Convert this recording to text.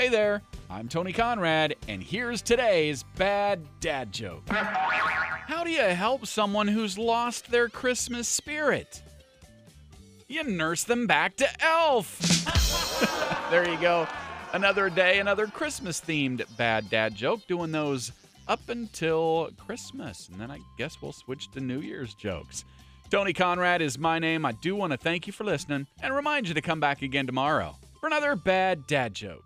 Hey there, I'm Tony Conrad, and here's today's bad dad joke. How do you help someone who's lost their Christmas spirit? You nurse them back to Elf. there you go. Another day, another Christmas themed bad dad joke, doing those up until Christmas. And then I guess we'll switch to New Year's jokes. Tony Conrad is my name. I do want to thank you for listening and remind you to come back again tomorrow for another bad dad joke.